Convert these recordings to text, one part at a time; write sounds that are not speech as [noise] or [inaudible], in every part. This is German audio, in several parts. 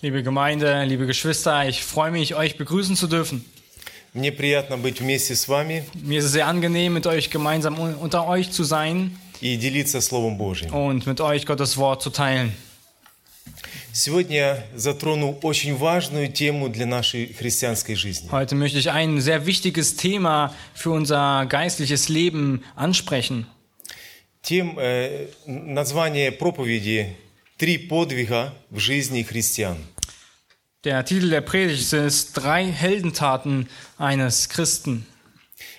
Liebe Gemeinde, liebe Geschwister, ich freue mich, euch begrüßen zu dürfen. Мне приятно быть вместе с вами Mir ist es sehr angenehm, mit euch gemeinsam un- unter euch zu sein и делиться Словом Божьим. und mit euch Gottes Wort zu teilen. Сегодня я затрону очень важную тему для нашей христианской жизни. Heute möchte ich ein sehr wichtiges Thema für unser geistliches Leben ansprechen. Тем, э, название проповеди «Три подвига в жизни христиан». Der Titel der Predigt ist Drei Heldentaten eines Christen.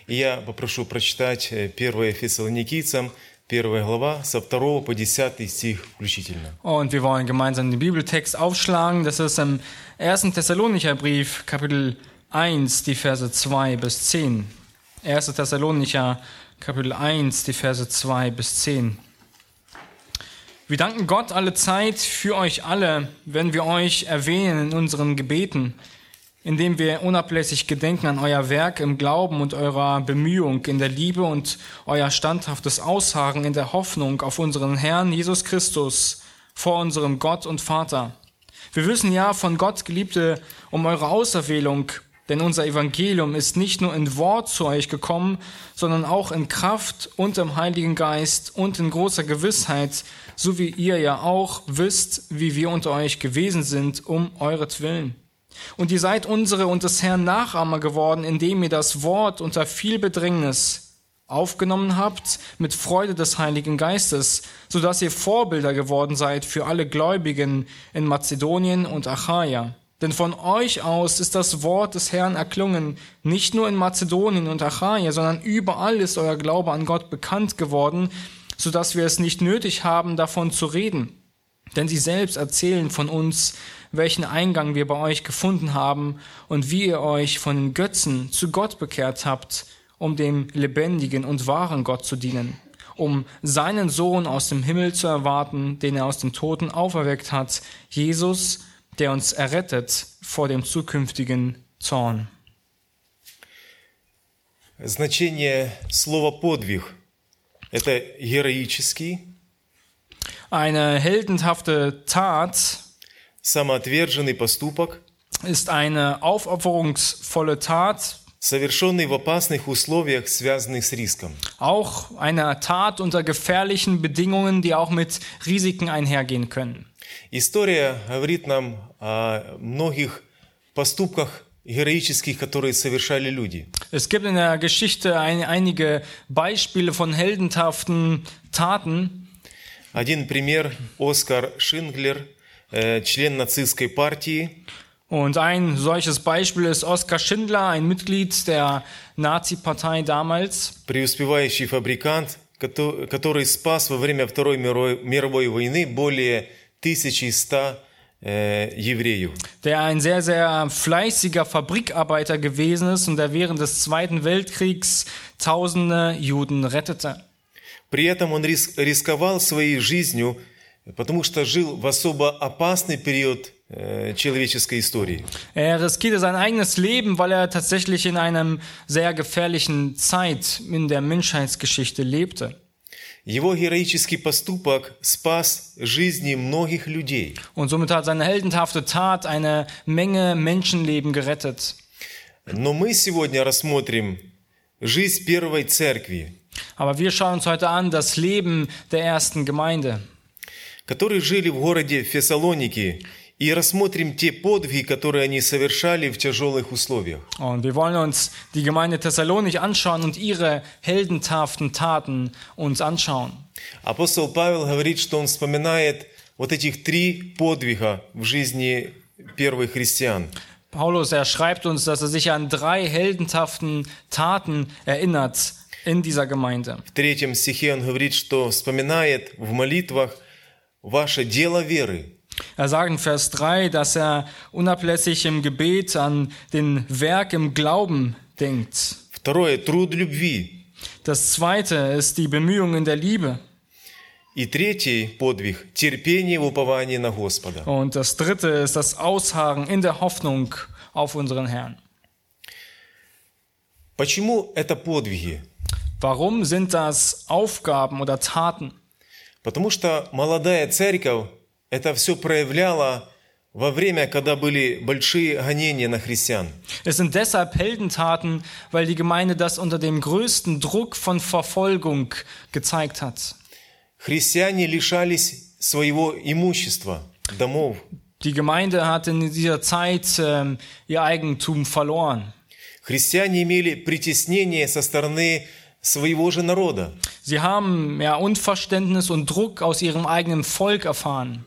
И я попрошу прочитать э, 1 Фессалоникийцам, 1 глава, со 2 по 10 стих включительно. Und wir wollen gemeinsam den Bibeltext aufschlagen. Das ist im 1. Thessalonicher Brief, Kapitel 1, die Verse 2 bis 10. 1. Thessalonicher, Kapitel 1, die Verse 2 bis 10. Wir danken Gott alle Zeit für euch alle, wenn wir euch erwähnen in unseren Gebeten, indem wir unablässig gedenken an euer Werk im Glauben und eurer Bemühung in der Liebe und euer standhaftes Ausharren in der Hoffnung auf unseren Herrn Jesus Christus vor unserem Gott und Vater. Wir wissen ja von Gott, Geliebte, um eure Auserwählung, denn unser Evangelium ist nicht nur in Wort zu euch gekommen, sondern auch in Kraft und im Heiligen Geist und in großer Gewissheit, so wie ihr ja auch wisst, wie wir unter euch gewesen sind, um euretwillen. Und ihr seid unsere und des Herrn Nachahmer geworden, indem ihr das Wort unter viel Bedrängnis aufgenommen habt mit Freude des Heiligen Geistes, so dass ihr Vorbilder geworden seid für alle Gläubigen in Mazedonien und Achaia. Denn von euch aus ist das Wort des Herrn erklungen, nicht nur in Mazedonien und Achaia, sondern überall ist euer Glaube an Gott bekannt geworden, so dass wir es nicht nötig haben, davon zu reden. Denn sie selbst erzählen von uns, welchen Eingang wir bei euch gefunden haben und wie ihr euch von den Götzen zu Gott bekehrt habt, um dem lebendigen und wahren Gott zu dienen, um seinen Sohn aus dem Himmel zu erwarten, den er aus den Toten auferweckt hat, Jesus, der uns errettet vor dem zukünftigen Zorn. Значение слова «подвиг» – это героический, Eine heldenhafte Tat самоотверженный поступок, ist eine aufopferungsvolle Tat, совершенный в опасных условиях, связанных с риском. auch eine Tat unter gefährlichen Bedingungen, die auch mit Risiken einhergehen können. История говорит нам о многих поступках героических, которые совершали люди. Es gibt in der Geschichte ein, einige Beispiele von heldenhaften Taten. Один пример – Оскар Шинглер, э, член нацистской партии, Und ein solches Beispiel ist Oskar Schindler, ein Mitglied der Nazi-Partei damals. преуспевающий фабрикант, кото- который спас во время Второй мировой мировой войны более 1100 э, евреев. der ein sehr, sehr fleißiger Fabrikarbeiter gewesen ist und der während des Zweiten Weltkriegs tausende Juden rettete. При этом он рис- рисковал своей жизнью, потому что жил в особо опасный период э, человеческой истории. Er riskierte sein eigenes Leben, weil er tatsächlich in einem sehr gefährlichen Zeit in der Menschheitsgeschichte lebte. Его героический поступок спас жизни многих людей. Und somit hat seine heldenhafte Tat eine Menge Menschenleben gerettet. Но мы сегодня рассмотрим жизнь первой церкви, Aber wir schauen uns heute an das Leben der ersten Gemeinde. которые жили в городе Фессалоники, и рассмотрим те подвиги, которые они совершали в тяжелых условиях. Und wir wollen uns die Gemeinde Thessalonich anschauen und ihre heldenhaften Taten uns anschauen. Апостол Павел говорит, что он вспоминает вот этих три подвига в жизни первых христиан. Paulus, er schreibt uns, dass er sich an drei heldenhaften Taten erinnert in dieser Gemeinde. В третьем стихе он говорит, что вспоминает в молитвах ваше дело веры, Er sagt in Vers 3, dass er unablässig im Gebet an den Werk im Glauben denkt. второе – труд любви, Das zweite ist die Bemühung in der Liebe. и третий подвиг – терпение в уповании на Господа. Und das dritte ist das Ausharren in der Hoffnung auf unseren Herrn. Почему это подвиги? Warum sind das Aufgaben oder Taten? Потому что молодая церковь это все проявляла во время, когда были большие гонения на христиан. Es sind deshalb Heldentaten, weil die Gemeinde das unter dem größten Druck von Verfolgung gezeigt hat. Христиане лишались своего имущества, домов. Die Gemeinde hat in dieser Zeit ähm, ihr Eigentum verloren. Христиане имели притеснение со стороны своего же народа. Sie haben ja Unverständnis und Druck aus ihrem eigenen Volk erfahren.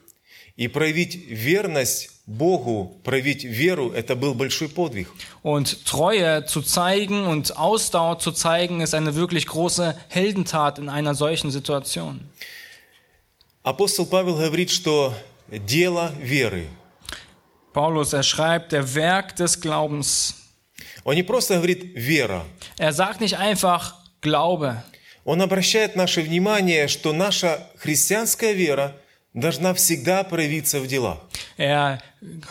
И проявить верность Богу, проявить веру, это был большой подвиг. Und Treue zu zeigen und Ausdauer zu zeigen, ist eine wirklich große Heldentat in einer solchen Situation. Апостол Павел говорит, что дело веры. Paulus, er schreibt, der Werk des Glaubens. Он не просто говорит «вера», Er sagt nicht einfach Glaube. он обращает наше внимание, что наша христианская вера должна всегда проявиться в делах. Er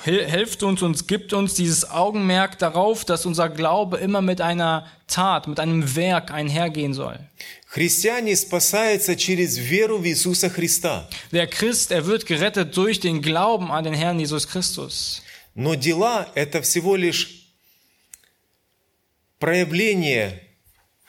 hil- hilft uns und gibt uns dieses Augenmerk darauf, dass unser Glaube immer mit einer Tat, mit einem Werk einhergehen soll. Христиане спасаются через веру в Иисуса Христа. Der Christ, er wird gerettet durch den Glauben an den Herrn Jesus Christus. Но дела – это всего лишь проявление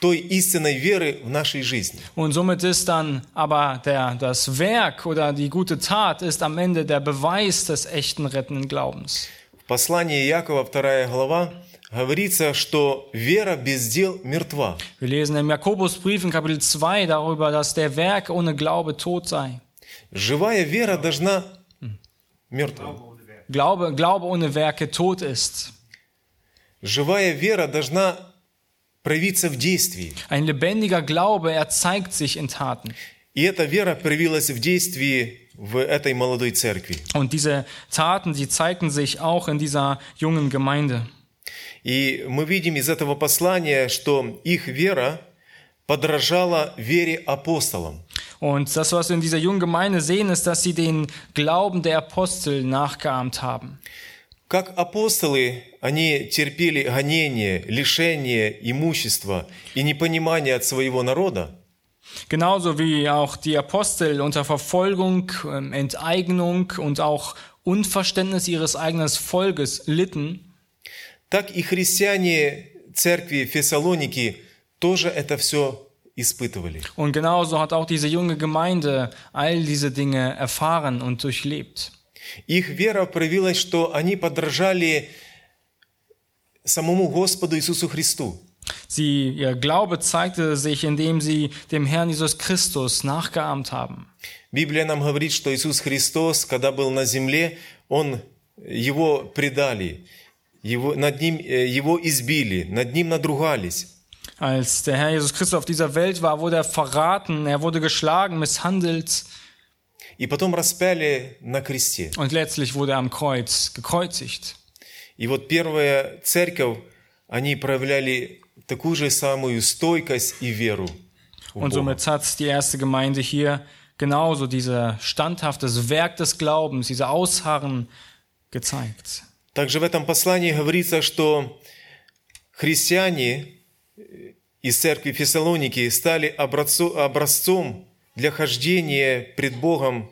той истинной веры в нашей жизни. Und somit ist dann aber der, das Werk oder die gute Tat ist am Ende der Beweis des echten rettenden Glaubens. В послании Якова, 2 глава, говорится, что вера без дел мертва. Wir lesen im Jakobusbrief in Kapitel 2 darüber, dass der Werk ohne Glaube tot sei. Живая вера должна... Мертва. Glaube, Glaube ohne Werke tot ist. Живая вера должна проявиться в действии. Ein lebendiger Glaube, er zeigt sich in Taten. И эта вера проявилась в действии в этой молодой церкви. Und diese Taten, die zeigten sich auch in dieser jungen Gemeinde. И мы видим из этого послания, что их вера подражала вере апостолам. Und das, was wir in dieser jungen Gemeinde sehen, ist, dass sie den Glauben der Apostel nachgeahmt haben. Как апостолы, они терпели гонения, лишение имущества и непонимание от своего народа, Genauso wie auch die Apostel unter Verfolgung, ähm, Enteignung und auch Unverständnis ihres eigenen Volkes litten, так и христиане церкви Фессалоники тоже это все испытывали. und genauso hat auch diese junge Gemeinde all diese Dinge erfahren und durchlebt. Их вера проявилась, что они подражали самому Господу Иисусу Христу. Sie, ihr Glaube zeigte sich, indem sie dem Herrn Jesus Christus nachgeahmt haben. Библия нам говорит, что Иисус Христос, когда был на земле, Он, Его предали, его, над ним, э, Его избили, над Ним надругались. Als der Herr Jesus Christus auf dieser Welt war, wurde er verraten, er wurde geschlagen, misshandelt И потом распяли на кресте. und letztlich wurde am Kreuz gekreuzigt. И вот первая церковь, они проявляли такую же самую стойкость и веру. Und somit hat die erste Gemeinde hier genauso dieser standhaftes Werk des Glaubens, dieser Ausharren gezeigt. Также в этом послании говорится, что христиане из церкви Фессалоники стали образцо- образцом для хождения пред Богом,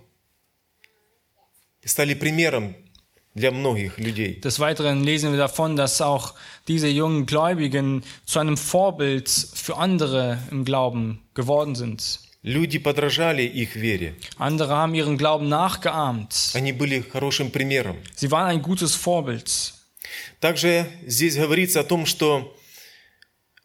стали примером для многих людей. Des Weiteren lesen wir davon, dass auch diese jungen Gläubigen zu einem Vorbild für andere im Glauben geworden sind. Люди подражали их вере. Andere haben ihren Glauben nachgeahmt. Они были хорошим примером. Sie waren ein gutes Vorbild. Также здесь говорится о том, что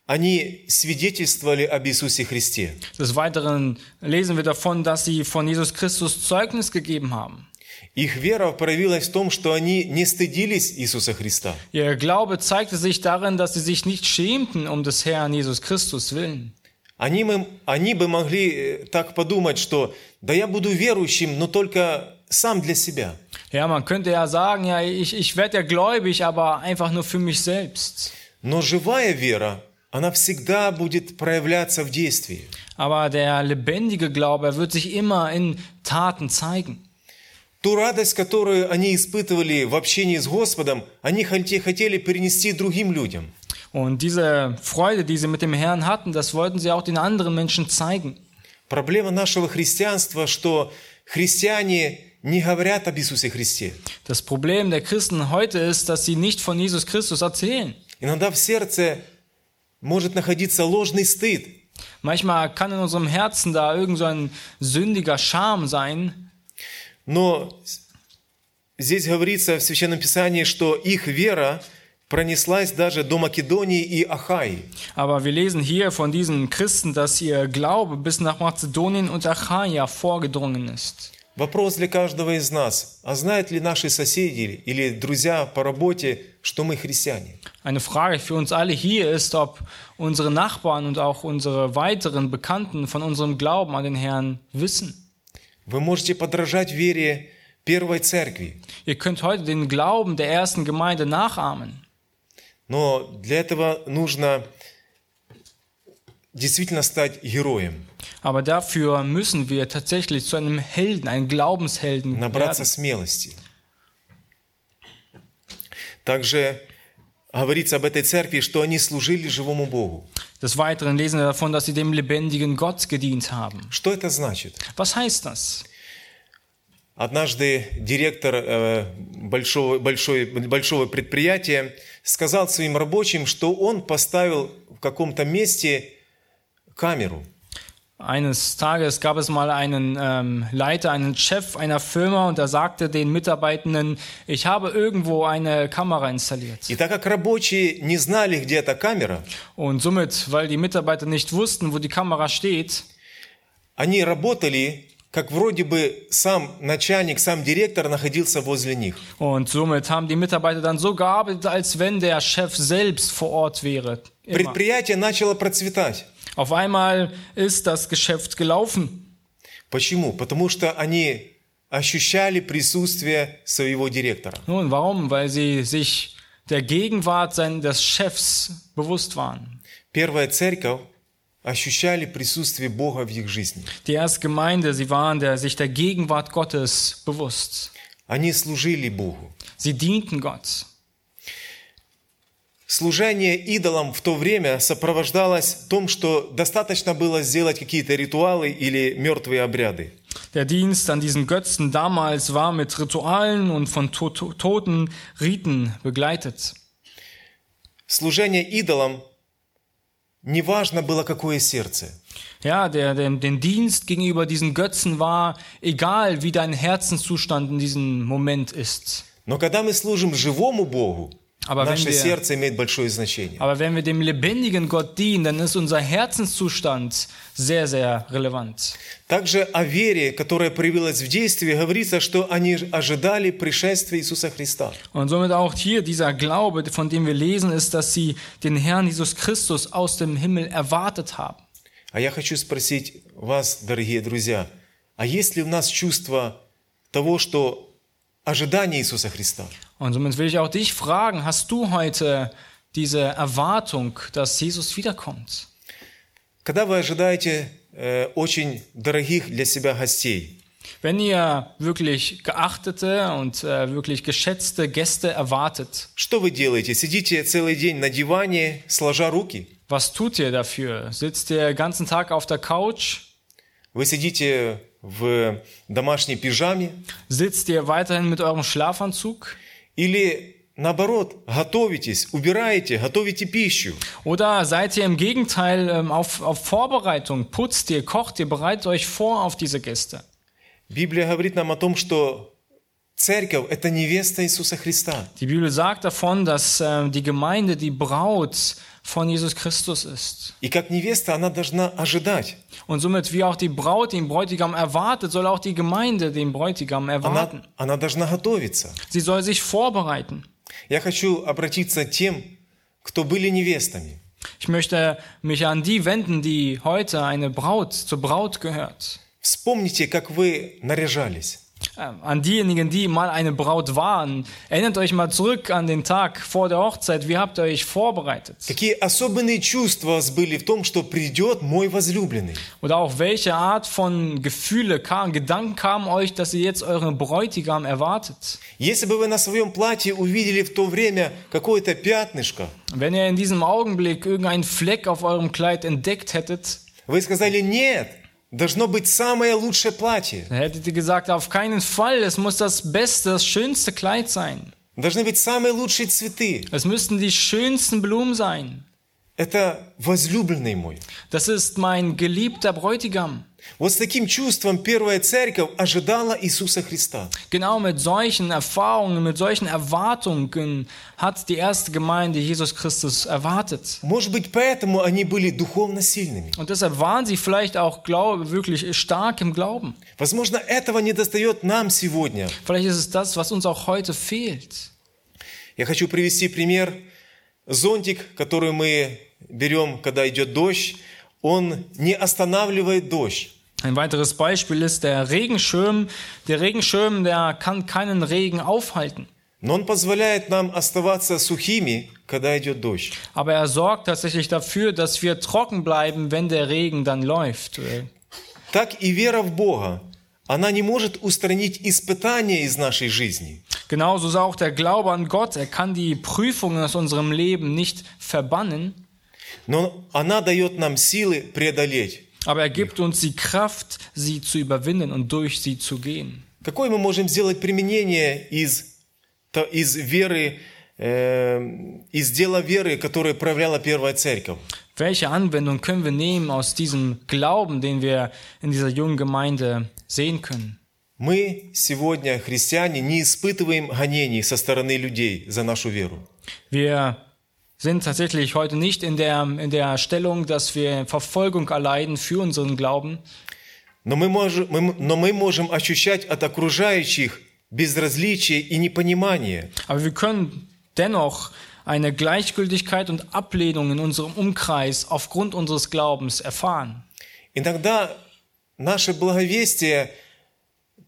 они свидетельствовали об Иисусе Христе. Des Weiteren lesen wir davon, dass sie von Jesus Christus Zeugnis gegeben haben. Их вера проявилась в том, что они не стыдились Иисуса Христа. Ihr Glaube zeigte sich darin, dass sie sich nicht schämten um des Herrn Jesus Christus willen. Они, мы- они бы могли э, так подумать, что да я буду верующим, но только сам для себя. Ja, man könnte ja sagen, ja, ich, ich werde ja gläubig, aber einfach nur für mich selbst. Но живая вера, она всегда будет проявляться в действии. Aber der lebendige Glaube, er wird sich immer in Taten zeigen. Ту радость, которую они испытывали в общении с Господом, они хоте- хотели перенести другим людям. Und diese Freude, die sie mit dem Herrn hatten, das wollten sie auch den anderen Menschen zeigen. Проблема нашего христианства, что христиане не говорят об Иисусе Христе. Das Problem der Christen heute ist, dass sie nicht von Jesus Christus erzählen. Иногда в сердце может находиться ложный стыд. Manchmal kann in unserem Herzen da irgend so ein sündiger Scham sein, Но здесь говорится в Священном Писании, что их вера пронеслась даже до Македонии и Ахаи. aber wir lesen hier von diesen Christen, dass ihr Glaube bis nach Mazedonien und Achaia vorgedrungen ist. Вопрос для каждого из нас. А знают ли наши соседи или друзья по работе, что мы христиане? Eine Frage für uns alle hier ist, ob unsere Nachbarn und auch unsere weiteren Bekannten von unserem Glauben an den Herrn wissen. Вы можете подражать вере первой церкви, Ihr könnt heute den Glauben der ersten Gemeinde nachahmen. но для этого нужно действительно стать героем, Aber dafür müssen wir tatsächlich zu einem Helden, einem Glaubenshelden набраться werden. смелости. Также говорится об этой церкви, что они служили живому Богу. Des Weiteren lesen wir davon, dass sie dem lebendigen Gott gedient haben. Что это значит? Was heißt das? Однажды директор э, большого, большой- большого предприятия сказал своим рабочим, что он поставил в каком-то месте камеру. Eines Tages gab es mal einen ähm, Leiter, einen Chef einer Firma und er sagte den Mitarbeitenden, ich habe irgendwo eine Kamera installiert. И так как рабочие не знали, где эта камера, Und somit, weil die Mitarbeiter nicht wussten, wo die Kamera steht, они работали, как вроде бы сам начальник, сам директор находился возле них. und somit haben die Mitarbeiter dann so gearbeitet, als wenn der Chef selbst vor Ort wäre. Immer. Предприятие начало процветать. Auf einmal ist das Geschäft gelaufen. Почему? Потому что они ощущали присутствие своего директора. Nun, warum? Weil sie sich der Gegenwart sein- des Chefs bewusst waren. Первая церковь ощущали присутствие Бога в их жизни. Die erste Gemeinde, sie waren der, sich der Gegenwart Gottes bewusst. Они служили Богу. Sie dienten Gott. Служение идолам в то время сопровождалось том, что достаточно было сделать какие-то ритуалы или мертвые обряды. Der Dienst an diesen Götzen damals war mit Ritualen und von to to toten Riten begleitet. Служение идолам неважно было какое сердце. Ja, der, der, den Dienst gegenüber diesen Götzen war egal, wie dein Herzenszustand in diesem Moment ist. Но когда мы служим живому Богу, Aber наше wir- сердце имеет большое значение. Aber wenn wir dem lebendigen Gott dienen, dann ist unser Herzenszustand sehr, sehr relevant. Также о вере, которая проявилась в действии, говорится, что они ожидали пришествия Иисуса Христа. Und somit auch hier dieser Glaube, von dem wir lesen, ist, dass sie den Herrn Jesus Christus aus dem Himmel erwartet haben. А я хочу спросить вас, дорогие друзья, а есть ли у нас чувство того, что ожидание Иисуса Христа? Und somit will ich auch dich fragen, hast du heute diese Erwartung, dass Jesus wiederkommt? Когда вы ожидаете э, очень дорогих для себя гостей, Wenn ihr wirklich geachtete und äh, wirklich geschätzte Gäste erwartet, что вы делаете? Сидите целый день на диване, сложа руки? was tut ihr dafür? Sitzt ihr den ganzen Tag auf der Couch? Вы сидите в домашней пижаме? Sitzt ihr weiterhin mit eurem Schlafanzug? Или наоборот, готовитесь, убираете, готовите пищу? Oder seid ihr im Gegenteil ähm, auf, auf Vorbereitung? Putzt ihr, kocht ihr, bereitet euch vor auf diese Gäste? Библия говорит нам о том, что церковь – это невеста Иисуса Христа. Die Bibel sagt davon, dass äh, die Gemeinde die Braut von Jesus Christus ist. И как невеста она должна ожидать. Und somit, wie auch die Braut den Bräutigam erwartet, soll auch die Gemeinde den Bräutigam erwarten. Она, она должна готовиться. Sie soll sich vorbereiten. Я хочу обратиться к тем, кто были невестами. Ich möchte mich an die wenden, die heute eine Braut zur Braut gehört. Вспомните, как вы наряжались. Äh, An diejenigen, die mal eine Braut waren. Erinnert euch mal zurück an den Tag vor der Hochzeit. Wie habt ihr euch vorbereitet? Какие особенные чувства у вас были в том, что придет мой возлюбленный. Oder auch welche Art von Gefühle, kam, Gedanken kamen euch, dass ihr jetzt euren Bräutigam erwartet? Если бы вы на своем платье увидели в то время какое-то пятнышко, Wenn ihr in diesem Augenblick irgendeinen Fleck auf eurem Kleid entdeckt hättet, вы сказали, нет, должно быть самое лучшее платье, Dann hättet ihr gesagt, auf keinen Fall, es muss das beste, das schönste Kleid sein. должны быть самые лучшие цветы. Es müssten die schönsten Blumen sein. Это возлюбленный мой. Das ist mein geliebter Bräutigam. Вот с таким чувством первая церковь ожидала Иисуса Христа. Genau mit solchen Erfahrungen, mit solchen Erwartungen hat die erste Gemeinde Jesus Christus erwartet. Может быть, поэтому они были духовно сильными. Und deshalb waren sie vielleicht auch glaub, wirklich stark im Glauben. Возможно, этого не достает нам сегодня. Vielleicht ist es das, was uns auch heute fehlt. Я хочу привести пример. Зонтик, который мы берем, когда идет дождь, он не останавливает дождь. Ein weiteres Beispiel ist der Regenschirm. Der Regenschirm, der kann keinen Regen aufhalten. Но он позволяет нам оставаться сухими, когда идет дождь. Aber er sorgt tatsächlich dafür, dass wir trocken bleiben, wenn der Regen dann läuft. Так и вера в Бога, она не может устранить испытания из нашей жизни. Genauso ist auch der Glaube an Gott. Er kann die Prüfungen aus unserem Leben nicht verbannen, Но она дает нам силы преодолеть. aber er gibt uns die Kraft, sie zu überwinden und durch sie zu gehen. Какое мы можем сделать применение из, то- из веры, э, из дела веры, которое проявляла первая церковь? Welche Anwendung können wir nehmen aus diesem Glauben, den wir in dieser jungen Gemeinde sehen können? Мы сегодня, христиане, не испытываем гонений со стороны людей за нашу веру. Wir sind tatsächlich heute nicht in der, in der Stellung, dass wir Verfolgung erleiden für unseren Glauben, Но мы, можем, мы- но мы можем ощущать от окружающих безразличие и непонимание. aber wir können dennoch eine Gleichgültigkeit und Ablehnung in unserem Umkreis aufgrund unseres Glaubens erfahren. Иногда наше благовестие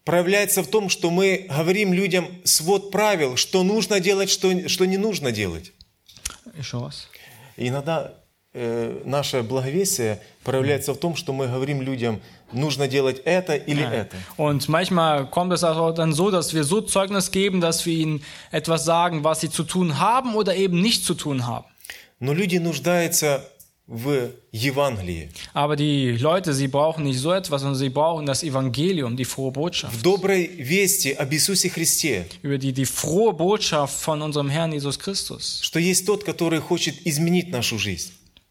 проявляется в том, что мы говорим людям свод правил, что нужно делать, что, что не нужно делать. Еще? И иногда э, наше благовестие проявляется в том, что мы говорим людям, нужно делать это или это. Und manchmal kommt es auch dann so, dass wir so Zeugnis geben, dass wir ihnen etwas sagen, was sie zu tun haben oder eben nicht zu tun haben. Но люди нуждаются Aber die Leute, sie brauchen nicht so etwas, sondern sie brauchen das Evangelium, die frohe Botschaft. Über die, die frohe Botschaft von unserem Herrn Jesus Christus.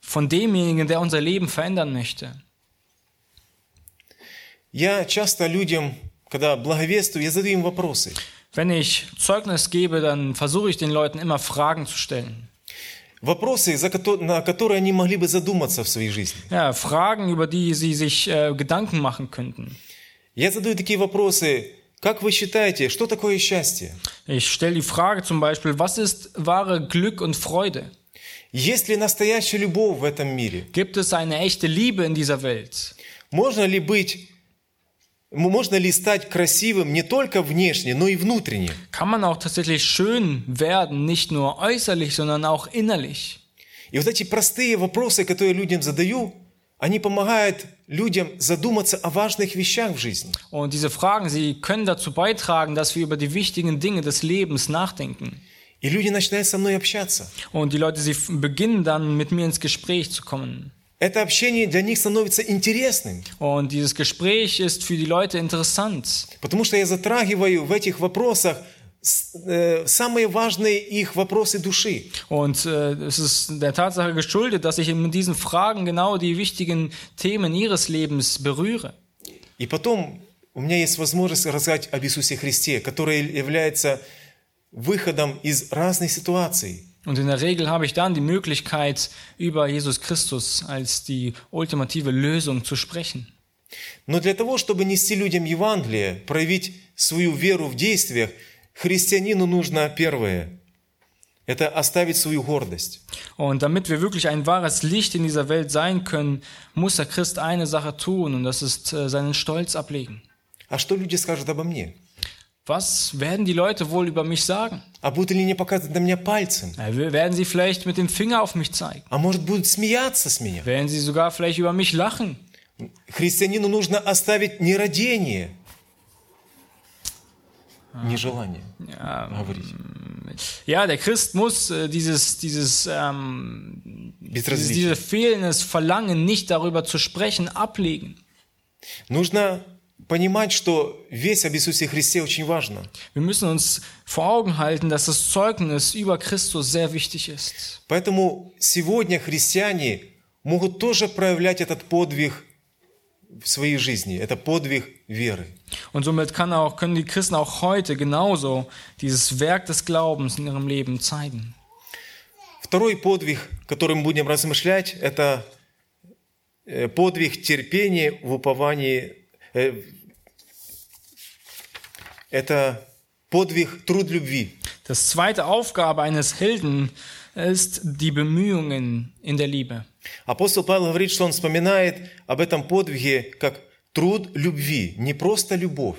Von demjenigen, der unser Leben verändern möchte. Wenn ich Zeugnis gebe, dann versuche ich den Leuten immer Fragen zu stellen. Вопросы, на которые они могли бы задуматься в своей жизни. Ja, Fragen, über die sie sich äh, Gedanken machen könnten. Я задаю такие вопросы, как вы считаете, что такое счастье? Ich stelle die Frage zum Beispiel, was ist wahre Glück und Freude? Есть ли настоящая любовь в этом мире? Gibt es eine echte Liebe in dieser Welt? Можно ли быть, можно ли стать красивым не только внешне, но и внутренне? Kann man auch tatsächlich schön werden, nicht nur äußerlich, sondern auch innerlich? И вот эти простые вопросы, которые людям задаю, они помогают людям задуматься о важных вещах в жизни. Und diese Fragen, sie können dazu beitragen, dass wir über die wichtigen Dinge des Lebens nachdenken. И люди начинают со мной общаться. Und die Leute, sie beginnen dann mit mir ins Gespräch zu kommen. Это общение для них становится интересным, Und dieses Gespräch ist für die Leute interessant, потому что я затрагиваю в этих вопросах э, самые важные их вопросы души. Und äh, es ist der Tatsache geschuldet, dass ich mit diesen Fragen genau die wichtigen Themen ihres Lebens berühre. И потом у меня есть возможность рассказать об Иисусе Христе, который является выходом из разных ситуаций. Und in der Regel habe ich dann die Möglichkeit, über Jesus Christus als die ultimative Lösung zu sprechen. Но для того, чтобы нести людям Евангелие, проявить свою веру в действиях, христианину нужно первое – это оставить свою гордость. Und damit wir wirklich ein wahres Licht in dieser Welt sein können, muss der Christ eine Sache tun, und das ist äh, seinen Stolz ablegen. А что люди скажут обо мне? Was werden die Leute wohl über mich sagen? А будут ли они показывать на меня пальцем? Äh, Werden sie vielleicht mit dem Finger auf mich zeigen? А может, будут смеяться с меня? Werden sie sogar vielleicht über mich lachen? Христианину нужно оставить нерадение, нежелание говорить. Ja, der Christ muss äh, dieses, dieses, ähm, dieses, Безразличие. dieses fehlendes Verlangen, nicht darüber zu sprechen, ablegen. Нужно понимать, что весть об Иисусе Христе очень важна. Wir müssen uns vor Augen halten, dass das Zeugnis über Christus sehr wichtig ist. Поэтому сегодня христиане могут тоже проявлять этот подвиг в своей жизни. Это подвиг веры. Und somit kann auch, können die Christen auch heute genauso dieses Werk des Glaubens in ihrem Leben zeigen. Второй подвиг, которым будем размышлять, это э, подвиг терпения в уповании. э, Это подвиг труд любви. Das zweite Aufgabe eines Helden ist die Bemühungen in der Liebe. Апостол Павел говорит, что он вспоминает об этом подвиге как труд любви, не просто любовь.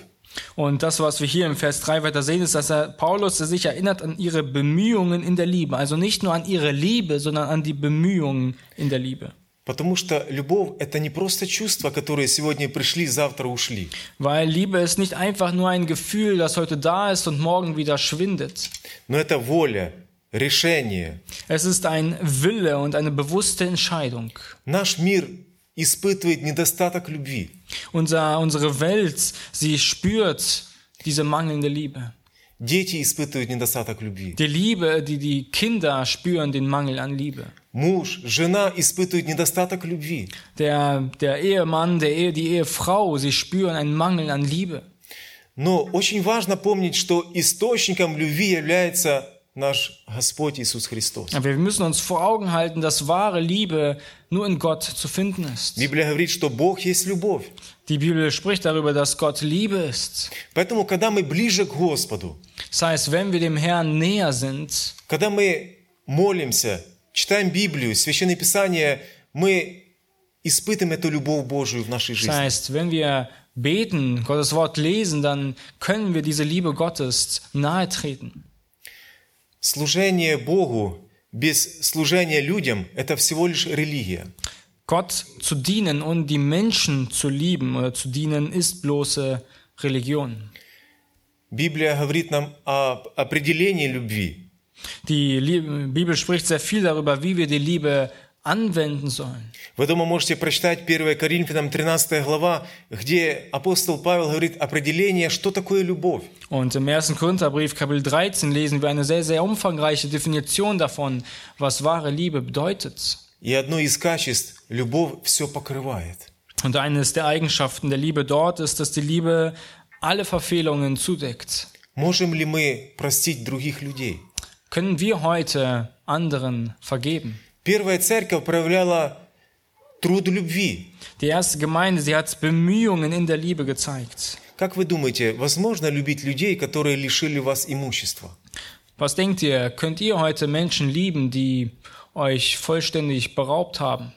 Und das, was wir hier im Vers 3 weiter sehen, ist, dass er Paulus sich erinnert an ihre Bemühungen in der Liebe. Also nicht nur an ihre Liebe, sondern an die Bemühungen in der Liebe. Потому что любовь – это не просто чувства, которые сегодня пришли, завтра ушли. Weil Liebe ist nicht einfach nur ein Gefühl, das heute da ist und morgen wieder schwindet. Но это воля, решение. Es ist ein Wille und eine bewusste Entscheidung. Наш мир испытывает недостаток любви. Unser, unsere Welt, sie spürt diese mangelnde Liebe. Дети испытывают недостаток любви. Die Liebe, die die Kinder spüren, den Mangel an Liebe. Муж, жена испытывают недостаток любви. Der, der Ehemann, der Ehe, die Ehefrau, sie spüren einen Mangel an Liebe. Но очень важно помнить, что источником любви является наш Господь Иисус Христос. Aber wir müssen uns vor Augen halten, dass wahre Liebe nur in Gott zu finden ist. Библия говорит, что Бог есть любовь. Die Bibel spricht darüber, dass Gott Liebe ist. Поэтому, когда мы ближе к Господу, Das heißt, wenn wir dem Herrn näher sind, когда мы молимся, читаем Библию, Священное Писание, мы испытываем эту любовь Божию в нашей das жизни. heißt, wenn wir beten, Gottes Wort lesen, dann können wir diese Liebe Gottes nahe treten. Служение Богу без служения людям – это всего лишь религия. Gott zu dienen und die Menschen zu lieben oder zu dienen, ist bloße Religion. Библия говорит нам об определении любви. Die Lie- Bibel spricht sehr viel darüber, wie wir die Liebe anwenden sollen. Вы дома можете прочитать 1 Коринфянам 13 глава, где апостол Павел говорит определение, что такое любовь. Und im 1. Korintherbrief, Kapitel 13, lesen wir eine sehr, sehr umfangreiche Definition davon, was wahre Liebe bedeutet. И одно из качеств – любовь все покрывает. Und eines der Eigenschaften der Liebe dort ist, dass die Liebe alle Verfehlungen zudeckt. Можем ли мы простить других людей? Können wir heute anderen vergeben? Первая церковь проявляла труд любви. Die erste Gemeinde, sie hat Bemühungen in der Liebe gezeigt. Как вы думаете, возможно любить людей, которые лишили вас имущества? Was denkt ihr, könnt ihr heute Menschen lieben, die euch vollständig beraubt haben,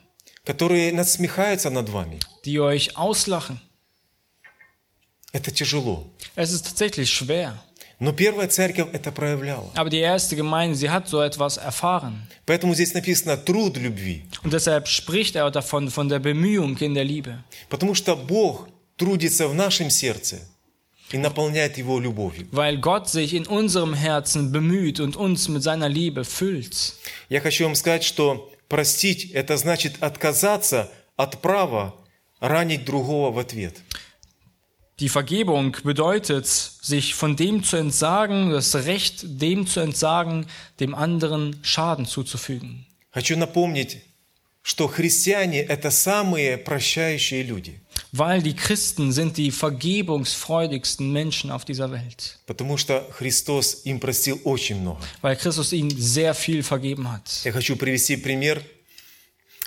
Которые насмехаются над вами? die euch auslachen? Это тяжело. Es ist tatsächlich schwer. Но первая церковь это проявляла. Aber die erste Gemeinde, sie hat so etwas erfahren. Поэтому здесь написано труд любви. Und deshalb spricht er davon, von der Bemühung in der Liebe. Потому что Бог трудится в нашем сердце и наполняет его любовью. Weil Gott sich in unserem Herzen bemüht und uns mit seiner Liebe füllt. Я хочу вам сказать, что простить – это значит отказаться от права ранить другого в ответ. Die Vergebung bedeutet, sich von dem zu entsagen, das Recht dem zu entsagen, dem anderen Schaden zuzufügen. Хочу напомнить, что христиане – это самые прощающие люди, Weil die Christen sind die vergebungsfreudigsten Menschen auf dieser Welt. потому что Христос им простил очень много. Weil Christus ihnen sehr viel vergeben hat. Я хочу привести пример.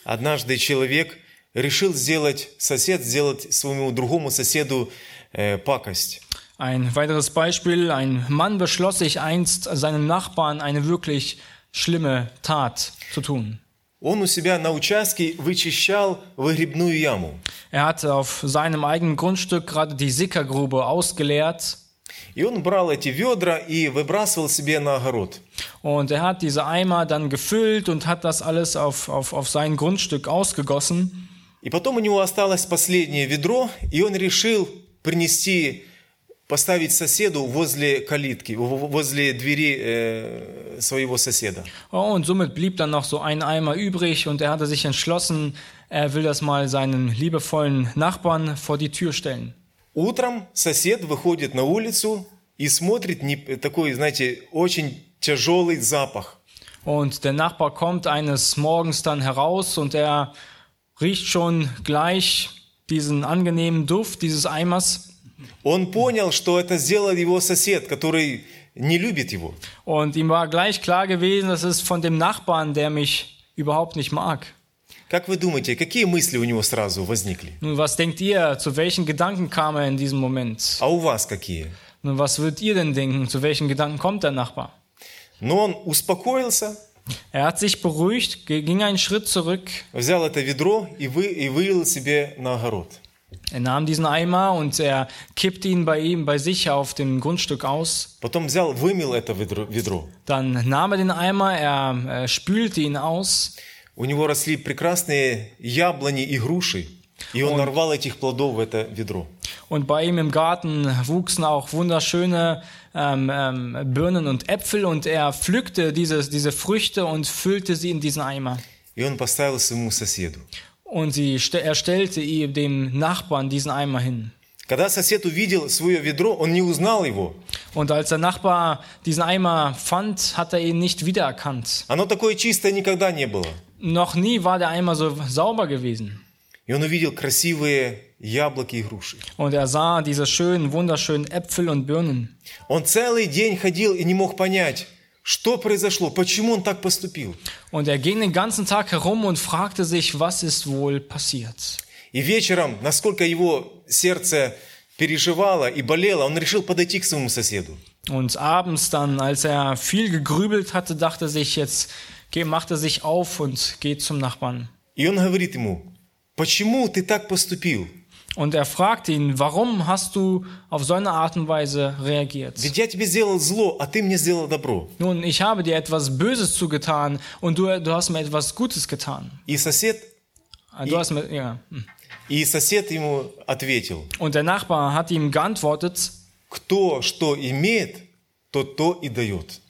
Однажды человек решил сделать, сосед сделать своему другому соседу э, пакость. Ein weiteres Beispiel, ein Mann beschloss sich einst, seinem Nachbarn eine wirklich schlimme Tat zu tun. Он у себя на участке вычищал выгребную яму. Er hatte auf seinem eigenen Grundstück gerade die Sickergrube ausgeleert И он брал эти ведра и выбрасывал себе на огород. und er hat diese Eimer dann gefüllt und hat das alles auf, auf, auf sein Grundstück ausgegossen. И потом у него осталось последнее ведро, и он решил принести, поставить соседу возле калитки, в- в- возле двери э, своего соседа. Oh, und somit blieb dann noch so ein Eimer übrig und er hatte sich entschlossen, er will das mal seinen liebevollen Nachbarn vor die Tür stellen. Утром сосед выходит на улицу и смотрит не, такой, знаете, очень тяжелый запах. Und der Nachbar kommt eines Morgens dann heraus und er riecht schon gleich diesen angenehmen Duft dieses Eimers. Он понял, что это сделал его сосед, который не любит его. Und ihm war gleich klar gewesen, das ist von dem Nachbarn, der mich überhaupt nicht mag. Как вы думаете, какие мысли у него сразу возникли? Nun, was denkt ihr? Zu welchen Gedanken kam er in diesem Moment? А у вас какие? Nun, was würdet ihr denn denken? Zu welchen Gedanken kommt der Nachbar? Но он успокоился, Er hat sich beruhigt, ge- ging einen Schritt zurück. взял это ведро и, вы, и вылил себе на огород. Er nahm diesen Eimer und er kippte ihn bei ihm, bei sich auf dem Grundstück aus. Потом взял, вымыл это ведро. ведро. Dann nahm er den Eimer, er äh, spülte ihn aus. У него росли прекрасные яблони и груши, и он нарвал этих плодов в это ведро. Und bei ihm im Garten wuchsen auch wunderschöne ähm, ähm, Birnen und Äpfel und er pflückte dieses, diese Früchte und füllte sie in diesen Eimer. И он поставил своему соседу. Und sie, st- er stellte ihm, dem Nachbarn diesen Eimer hin. Когда сосед увидел свое ведро, он не узнал его. Und als der Nachbar diesen Eimer fand, hat er ihn nicht wiedererkannt. Оно такое чистое никогда не было. Noch nie war der Eimer so sauber gewesen. И он увидел красивые яблоки и груши. Und er sah diese schönen, wunderschönen Äpfel und Birnen. Он целый день ходил и не мог понять, что произошло, почему он так поступил. Und er ging den ganzen Tag herum und fragte sich, was ist wohl passiert. И вечером, насколько его сердце переживало и болело, он решил подойти к своему соседу. Und abends dann, als er viel gegrübelt hatte, dachte er sich, jetzt geh- macht er sich auf und geht zum Nachbarn. И он говорит ему, почему ты так поступил? Und er fragte ihn, warum hast du auf so eine Art und Weise reagiert? Ведь я тебе сделал зло, а ты мне сделал добро. Nun, ich habe dir etwas Böses zugetan und du, du hast mir etwas Gutes getan. И сосед, Ah, Du hast mir, ja. и сосед ему ответил, Und der Nachbar hat ihm geantwortet, кто что имеет, тот то и дает.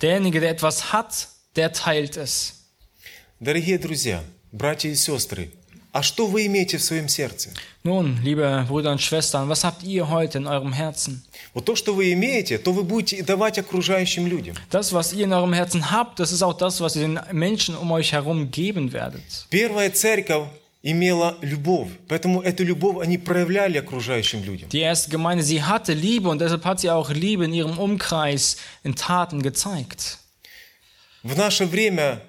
derjenige, der etwas hat, der teilt es. Дорогие друзья, братья и сестры, а что вы имеете в своем сердце? Nun, liebe Brüder und Schwestern, was habt ihr heute in eurem Herzen? Вот то, что вы имеете, то вы будете давать окружающим людям. Das, was ihr in eurem Herzen habt, das ist auch das, was ihr den Menschen um euch herum geben werdet. Первая церковь имела любовь, поэтому эту любовь они проявляли окружающим людям. Die erste Gemeinde, sie hatte Liebe und deshalb hat sie auch Liebe in ihrem Umkreis in Taten gezeigt. В наше время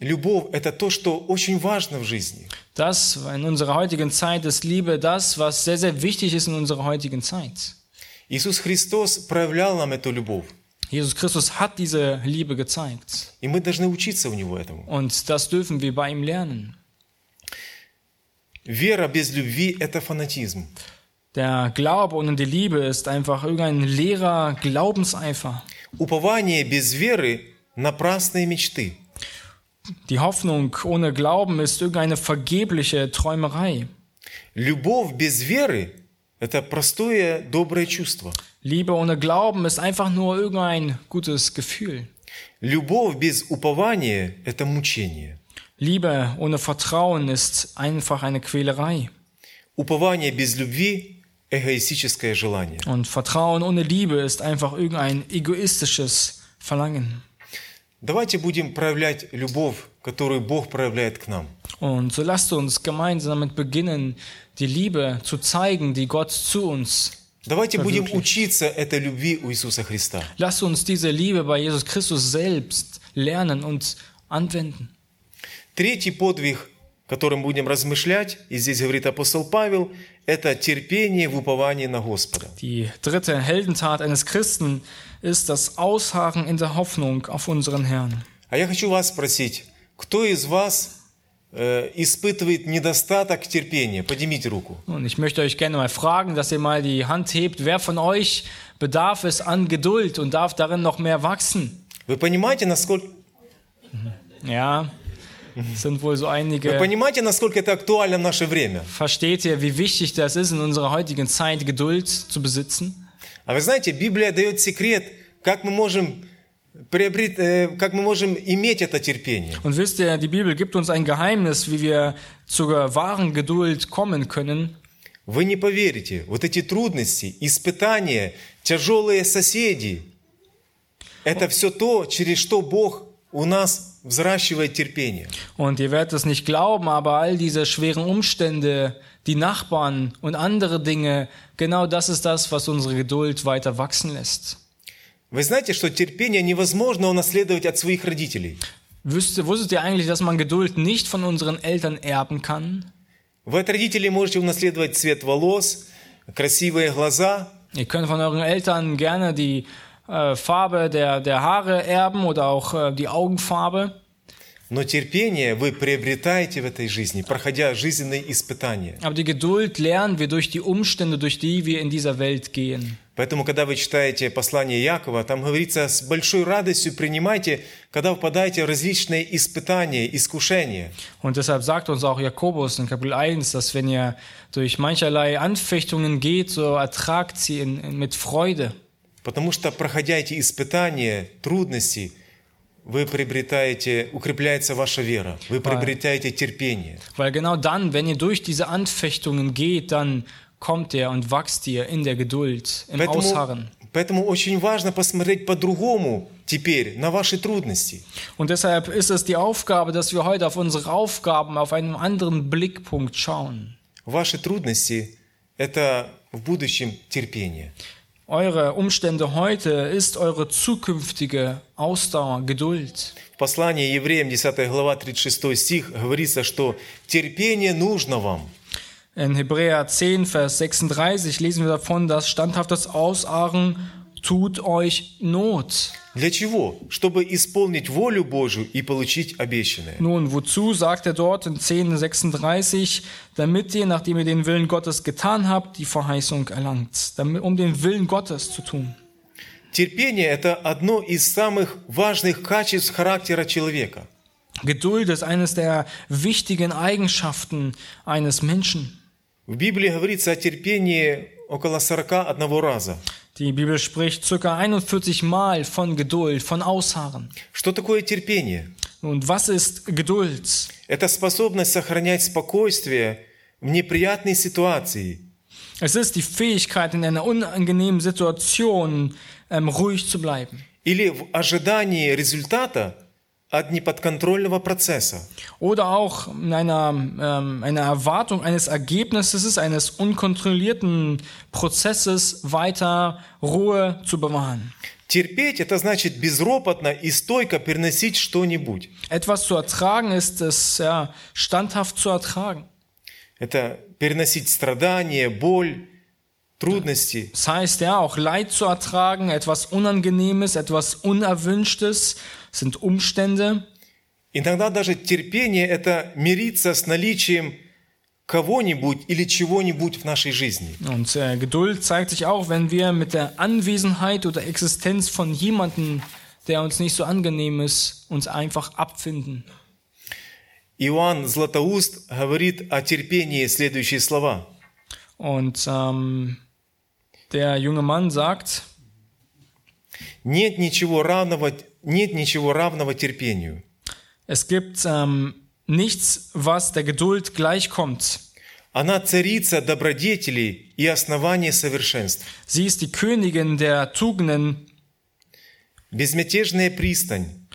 любовь – это то, что очень важно в жизни. Das in unserer heutigen Zeit ist Liebe das, was sehr, sehr wichtig ist in unserer heutigen Zeit. Иисус Христос проявлял нам эту любовь, Jesus Christus hat diese Liebe gezeigt. и мы должны учиться у Него этому. Und das dürfen wir bei ihm lernen. Вера без любви – это фанатизм. Der Glaube ohne die Liebe ist einfach irgendein leerer Glaubenseifer. Упование без веры – напрасные мечты. Die Hoffnung ohne Glauben ist irgendeine vergebliche Träumerei. Любовь без веры – это простое, доброе чувство. Liebe ohne Glauben ist einfach nur irgendein gutes Gefühl. Любовь без упования – это мучение. Liebe ohne Vertrauen ist einfach eine Quälerei. Упование без любви – эгоистическое желание. Und Vertrauen ohne Liebe ist einfach irgendein egoistisches Verlangen. Давайте будем проявлять любовь, которую Бог проявляет к нам. Und so lasst uns gemeinsam damit beginnen, die Liebe zu zeigen, die Gott zu uns. Давайте будем учиться этой любви у Иисуса Христа. Lasst uns diese Liebe bei Jesus Christus selbst lernen und anwenden. Третий подвиг, которым будем размышлять, и здесь говорит апостол Павел, это терпение в уповании на Господа. Die dritte Heldentat eines Christen ist das Ausharren in der Hoffnung auf unseren Herrn. А я хочу вас спросить, кто из вас э, испытывает недостаток терпения? Поднимите руку. Und ich möchte euch gerne mal fragen, dass ihr mal die Hand hebt. Wer von euch bedarf es an Geduld und darf darin noch mehr wachsen? Вы понимаете, насколько, Ja, es sind wohl so вы einige. понимаете, насколько это актуально в наше время? Versteht ihr, wie wichtig das ist, in unserer heutigen Zeit Geduld zu besitzen? А вы знаете, Библия дает секрет, как мы можем приобрет, э, как мы можем иметь это терпение? Und wisst ihr, die Bibel gibt uns ein Geheimnis, wie wir zur wahren Geduld kommen können. Вы не поверите, вот эти трудности, испытания, тяжелые соседи, это все то, через что Бог у нас. Und ihr werdet es nicht glauben, aber all diese schweren Umstände, die Nachbarn und andere Dinge, genau das ist das, was unsere Geduld weiter wachsen lässt. Вы знаете, что терпение невозможно унаследовать от своих родителей. Wüsste, wusstet ihr eigentlich, dass man Geduld nicht von unseren Eltern erben kann? Вы от родителей можете унаследовать цвет волос, красивые глаза, Ihr könnt von euren Eltern gerne die äh, Farbe der, der Haare erben oder auch äh, die Augenfarbe. но терпение вы приобретаете в этой жизни, проходя жизненные испытания. Aber die Geduld lernen wir durch die Umstände, durch die wir in dieser Welt gehen. Поэтому, когда вы читаете послание Якова, там говорится, с большой радостью принимайте, когда впадаете в различные испытания, искушения. Und deshalb sagt uns auch Jakobus in Kapitel 1, dass wenn ihr durch mancherlei Anfechtungen geht, so ertragt sie in, in, mit Freude. Потому что, проходя эти испытания, трудности, вы приобретаете, укрепляется ваша вера, вы приобретаете терпение. Weil genau dann, wenn ihr durch diese Anfechtungen geht, dann kommt ihr und wächst ihr in der Geduld, im Поэтому, Ausharren. поэтому очень важно посмотреть по-другому теперь на ваши трудности. Und deshalb ist es die Aufgabe, dass wir heute auf unsere Aufgaben auf einen anderen Blickpunkt schauen. Ваши трудности – это в будущем терпение. Eure Umstände heute ist eure zukünftige Ausdauer, Geduld. В послании евреям 10 глава 36 стих говорится, что терпение нужно вам. In Hebräer 10, Vers 36 lesen wir davon, dass standhaftes Ausharren tut euch Not. Для чего? Чтобы исполнить волю Божию и получить обещанное. Nun, wozu sagt er dort in 10, 36, damit ihr, nachdem ihr den Willen Gottes getan habt, die Verheißung erlangt, damit, um den Willen Gottes zu tun. Терпение – это одно из самых важных качеств характера человека. Geduld ist eines der wichtigen Eigenschaften eines Menschen. В Библии говорится о терпении около 41 раза. Die Bibel spricht circa 41 Mal von Geduld, von Ausharren. Что такое терпение? Und was ist Geduld? Это способность сохранять спокойствие в неприятной ситуации, Es ist die Fähigkeit, in einer unangenehmen Situation ähm, ruhig zu bleiben. или в ожидании результата от неподконтрольного процесса. Oder auch in einer, ähm, einer Erwartung eines Ergebnisses, eines unkontrollierten Prozesses weiter Ruhe zu bewahren. Терпеть – это значит безропотно и стойко переносить что-нибудь. Etwas zu ertragen ist es ja, standhaft zu ertragen. Это переносить страдания, боль, трудности. Das heißt ja auch Leid zu ertragen, etwas Unangenehmes, etwas Unerwünschtes sind Umstände. Иногда даже терпение – это мириться с наличием кого-нибудь или чего-нибудь в нашей жизни. Und äh, Geduld zeigt sich auch, wenn wir mit der Anwesenheit oder Existenz von jemandem, der uns nicht so angenehm ist, uns einfach abfinden. Иоанн Златоуст говорит о терпении следующие слова. Und ähm, der junge Mann sagt, Нет ничего равного, нет ничего равного терпению. es gibt ähm, nichts, was der Geduld gleichkommt. Она царица добродетелей и основание совершенств. Sie ist die Königin der Tugenden, Безмятежная пристань.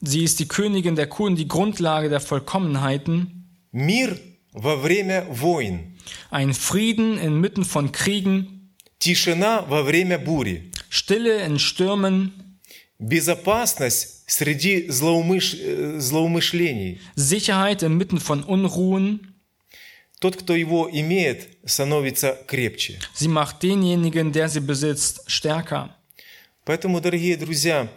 sie ist die Königin der Kunden, die Grundlage der Vollkommenheiten, Мир во время войн. ein Frieden inmitten von Kriegen, Тишина во время бури. Stille in Stürmen, Безопасность среди злоумыш... э, злоумышлений. Sicherheit inmitten von Unruhen. Тот, кто его имеет, становится крепче. Sie macht denjenigen, der sie besitzt, stärker. Поэтому, дорогие друзья,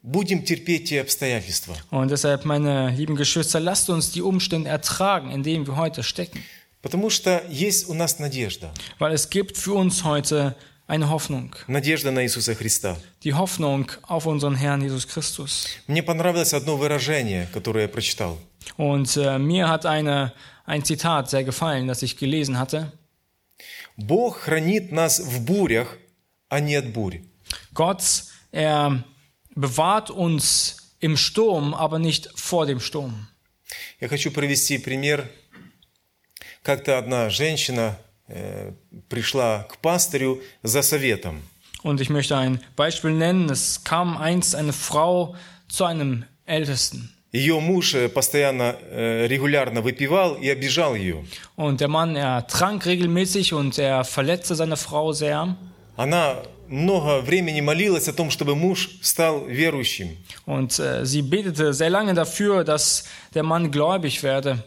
будем терпеть те обстоятельства. Und deshalb, meine lieben Geschwister, lasst uns die Umstände ertragen, in denen wir heute stecken. Потому что есть у нас надежда. Weil es gibt für uns heute eine Hoffnung. Надежда на Иисуса Христа. Die Hoffnung auf unseren Herrn Jesus Christus. Мне понравилось одно выражение, которое я прочитал. Und äh, mir hat eine, ein Zitat sehr gefallen, das ich gelesen hatte. Бог хранит нас в бурях, а не от бурь. Gott, er bewahrt uns im Sturm, aber nicht vor dem Sturm. Я хочу привести пример. Как-то одна женщина э, пришла к пастырю за советом. Und ich möchte ein Beispiel nennen. Es kam einst eine Frau zu einem Ältesten. Ее муж э, постоянно, э, регулярно выпивал и обижал ее. Und der Mann, er trank regelmäßig und er verletzte seine Frau sehr. Она много времени молилась о том, чтобы муж стал верующим. Und äh, sie betete sehr lange dafür, dass der Mann gläubig werde.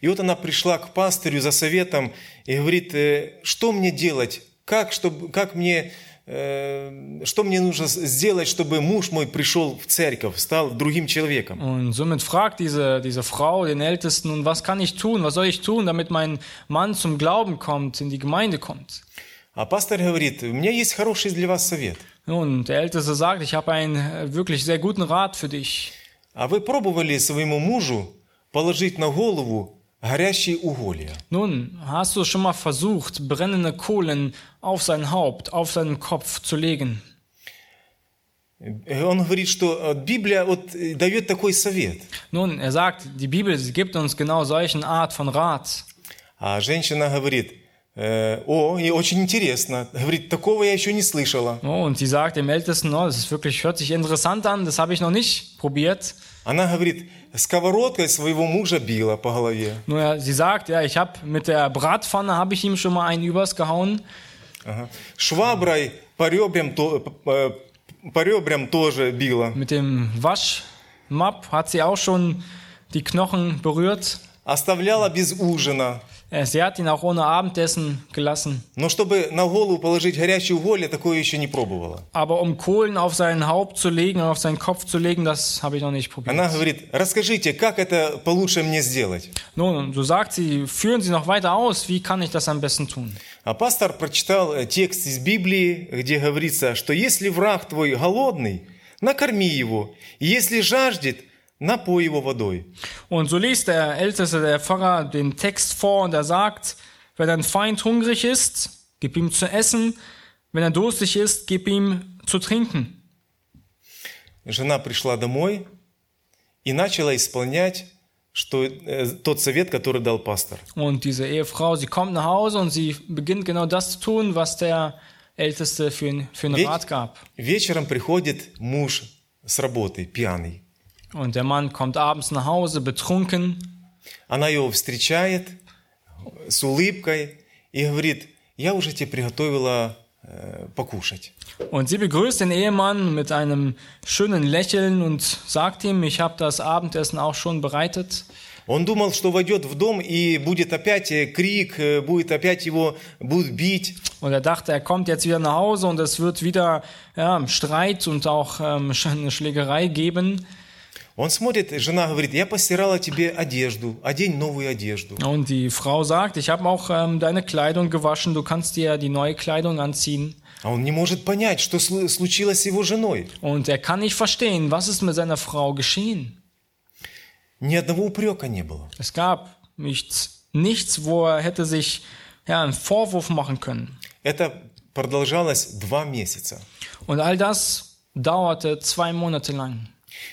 И вот она пришла к пастырю за советом и говорит, «Э, что мне делать, как, чтобы, как мне, э, что мне нужно сделать, чтобы муж мой пришел в церковь, стал другим человеком. Und somit fragt diese, diese Frau den Ältesten, nun, was kann ich tun, was soll ich tun, damit mein Mann zum Glauben kommt, in die Gemeinde kommt? А пастор говорит, у меня есть хороший для вас совет. Nun, der Älteste sagt, ich habe einen äh, wirklich sehr guten Rat für dich. А вы пробовали своему мужу положить на голову? Nun, hast du schon mal versucht, brennende Kohlen auf sein Haupt, auf seinen Kopf zu legen? Э, Он говорит, что э, Библия вот э, дает такой совет. Nun, er sagt, die Bibel sie gibt uns genau solchen Art von Rat. А женщина говорит, «Э, о, и очень интересно. Говорит, такого я еще не слышала. Oh, und sie sagt dem Ältesten, oh, das ist wirklich, hört sich interessant an, das habe ich noch nicht probiert. Она говорит, сковородкой своего мужа била по голове. Nur er- sie sagt, ja, ich habe mit der Bratpfanne habe ich ihm schon mal einen übers gehauen Ага. Шваброй по ребрам, то- по- по ребрам тоже била. Mit dem Waschmapp hat sie auch schon die Knochen berührt. Оставляла без ужина. Sie hat ihn auch ohne Abendessen gelassen. Но чтобы на голову положить горячие уголья, такое еще не пробовала. Aber um Kohlen auf sein Haupt zu legen, auf seinen Kopf zu legen, das habe ich noch nicht probiert. Она говорит, расскажите, как это получше мне сделать? Nun, so sagt sie, führen Sie noch weiter aus, wie kann ich das am besten tun? А пастор прочитал э, текст из Библии, где говорится, что если враг твой голодный, накорми его, и если жаждет, напой его водой. Und so liest der Älteste, der Pfarrer, den Text vor und er sagt, wenn dein Feind hungrig ist, gib ihm zu essen, wenn er durstig ist, gib ihm zu trinken. Жена пришла домой и начала исполнять что, э, тот совет, который дал пастор. Und diese Ehefrau, sie kommt nach Hause und sie beginnt genau das zu tun, was der Älteste für, ihn- für einen Ведь Rat gab. вечером приходит муж с работы, пьяный. Und der Mann kommt abends nach Hause, betrunken. Она его встречает с улыбкой и говорит, я уже тебе приготовила э, покушать. Und sie begrüßt den Ehemann mit einem schönen Lächeln und sagt ihm, ich habe das Abendessen auch schon bereitet. Он думал, что войдет в дом и будет опять э, крик, э, будет опять его будут бить. Und er dachte, er kommt jetzt wieder nach Hause und es wird wieder ja, Streit und auch ähm, [laughs] eine Schlägerei geben. Он смотрит, жена говорит, я постирала тебе одежду, одень новую одежду. Und die Frau sagt, ich habe auch ähm, deine Kleidung gewaschen, du kannst dir die neue Kleidung anziehen. А он не может понять, что слу- случилось с его женой. Und er kann nicht verstehen, was ist mit seiner Frau geschehen. Ни одного упрека не было. Es gab nichts, nichts wo er hätte sich ja, einen Vorwurf machen können. Это продолжалось два месяца. Und all das dauerte zwei Monate lang.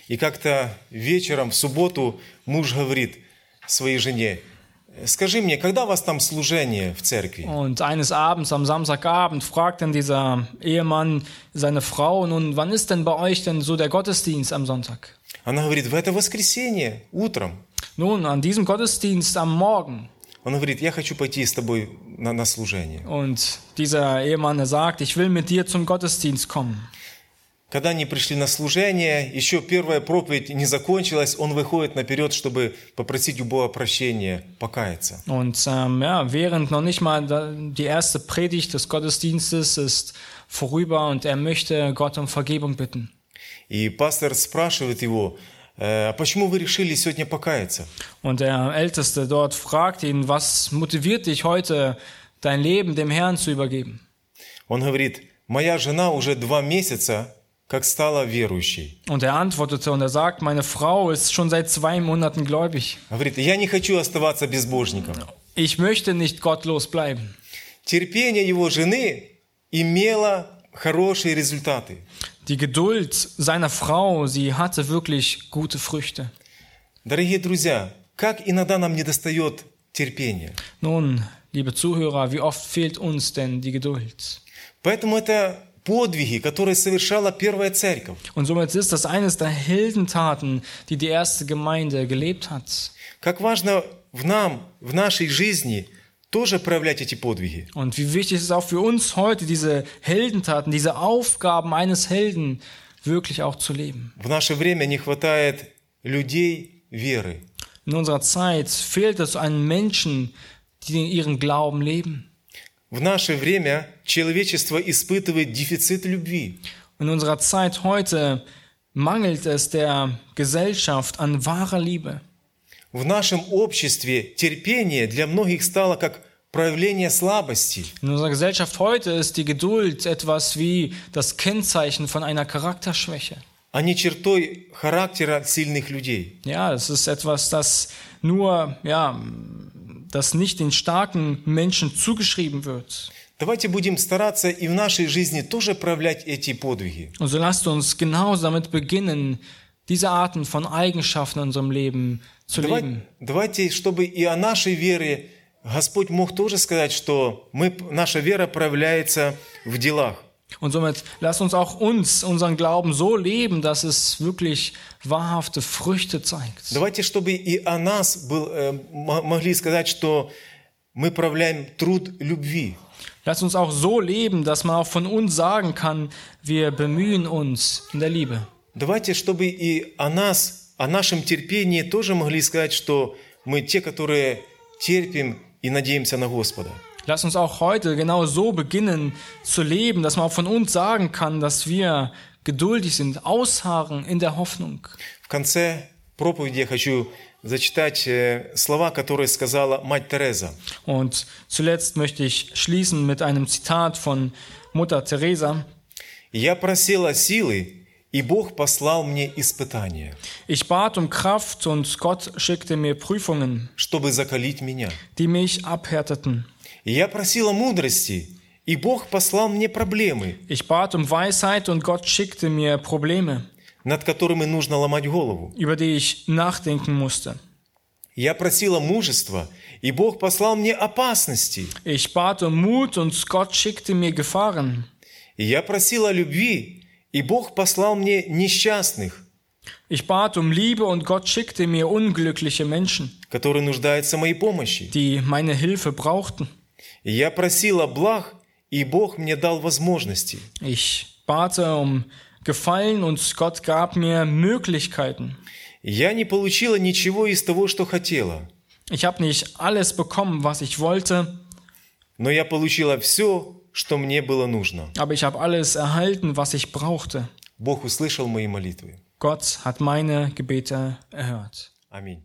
И как-то вечером, в субботу, муж говорит своей жене, скажи мне, когда у вас там служение в церкви? Und eines Abends, am Samstagabend, fragt dann dieser Ehemann seine Frau, nun, wann ist denn bei euch denn so der Gottesdienst am Sonntag? Она говорит, в это воскресенье, утром. Nun, an diesem Gottesdienst am Morgen. Он говорит, я хочу пойти с тобой на, на служение. Und dieser Ehemann, er sagt, ich will mit dir zum Gottesdienst kommen. Когда они пришли на служение, еще первая проповедь не закончилась, он выходит наперед, чтобы попросить у Бога прощения, покаяться. Und ähm, ja, während noch nicht mal die erste Predigt des Gottesdienstes ist vorüber und er möchte Gott um Vergebung bitten. И пастор спрашивает его, «Э, а почему вы решили сегодня покаяться? Und der Älteste dort fragt ihn, was motiviert dich heute, dein Leben dem Herrn zu übergeben? Он говорит, моя жена уже два месяца как стала верующей. Und er antwortete und er sagt, meine Frau ist schon seit zwei Monaten gläubig. Говорит, я не хочу оставаться безбожником. Ich möchte nicht gottlos bleiben. Терпение его жены имело хорошие результаты. Die Geduld seiner Frau, sie hatte wirklich gute Früchte. Дорогие друзья, как иногда нам недостает терпения. Nun, liebe Zuhörer, wie oft fehlt uns denn die Geduld? Поэтому это подвиги, которые совершала первая церковь. Und somit ist das eines der Heldentaten, die die erste Gemeinde gelebt hat. Как важно в нам, в нашей жизни тоже проявлять эти подвиги. Und wie wichtig ist es auch für uns heute, diese Heldentaten, diese Aufgaben eines Helden wirklich auch zu leben. В наше время не хватает людей веры. In unserer Zeit fehlt es an Menschen, die ihren Glauben leben. В наше время человечество испытывает дефицит любви. In unserer Zeit heute mangelt es der Gesellschaft an wahrer Liebe. В нашем обществе терпение для многих стало как проявление слабости. In unserer Gesellschaft heute ist die Geduld etwas wie das Kennzeichen von einer Charakterschwäche. а не чертой характера сильных людей. Ja, das ist etwas, das nur, ja, das nicht den starken Menschen zugeschrieben wird. Давайте будем стараться и в нашей жизни тоже проявлять эти подвиги. Und so lasst uns genauso damit beginnen, diese Arten von Eigenschaften in unserem Leben zu Давай- leben. давайте, чтобы и о нашей вере Господь мог тоже сказать, что мы, наша вера проявляется в делах. Und somit lasst uns auch uns, unseren Glauben so leben, dass es wirklich wahrhafte Früchte zeigt. Давайте, чтобы и о нас был, э, м- могли сказать, что мы проявляем труд любви. Lasst uns auch so leben, dass man auch von uns sagen kann, wir bemühen uns in der Liebe. Давайте, чтобы и о нас, о нашем терпении тоже могли сказать, что мы те, которые терпим и надеемся на Господа. Lasst uns auch heute genau so beginnen zu leben, dass man auch von uns sagen kann, dass wir geduldig sind, ausharren in der Hoffnung. В конце проповеди я хочу зачитать э, слова, которые сказала мать Тереза. Und zuletzt möchte ich schließen mit einem Zitat von Mutter Teresa. «Я просила силы, и Бог послал мне испытания, Ich bat um Kraft und Gott schickte mir Prüfungen, чтобы закалить меня. die mich abhärteten. Я просила мудрости, и Бог послал мне проблемы, Ich bat um Weisheit und Gott schickte mir Probleme, над которыми нужно ломать голову. über die ich nachdenken musste. Я просила мужества, и Бог послал мне опасности. Ich bat um Mut und Gott schickte mir Gefahren. Я просила любви, и Бог послал мне несчастных, Ich bat um Liebe und Gott schickte mir unglückliche Menschen, которые нуждаются в моей помощи. die meine Hilfe brauchten. Я просила благ, и Бог мне дал возможности. Ich bate um Gefallen und Gott gab mir Möglichkeiten. Я не получила ничего из того, что хотела, Ich habe nicht alles bekommen, was ich wollte, но я получила все, что мне было нужно. aber ich habe alles erhalten, was ich brauchte. Бог услышал мои молитвы. Gott hat meine Gebete erhört. Аминь.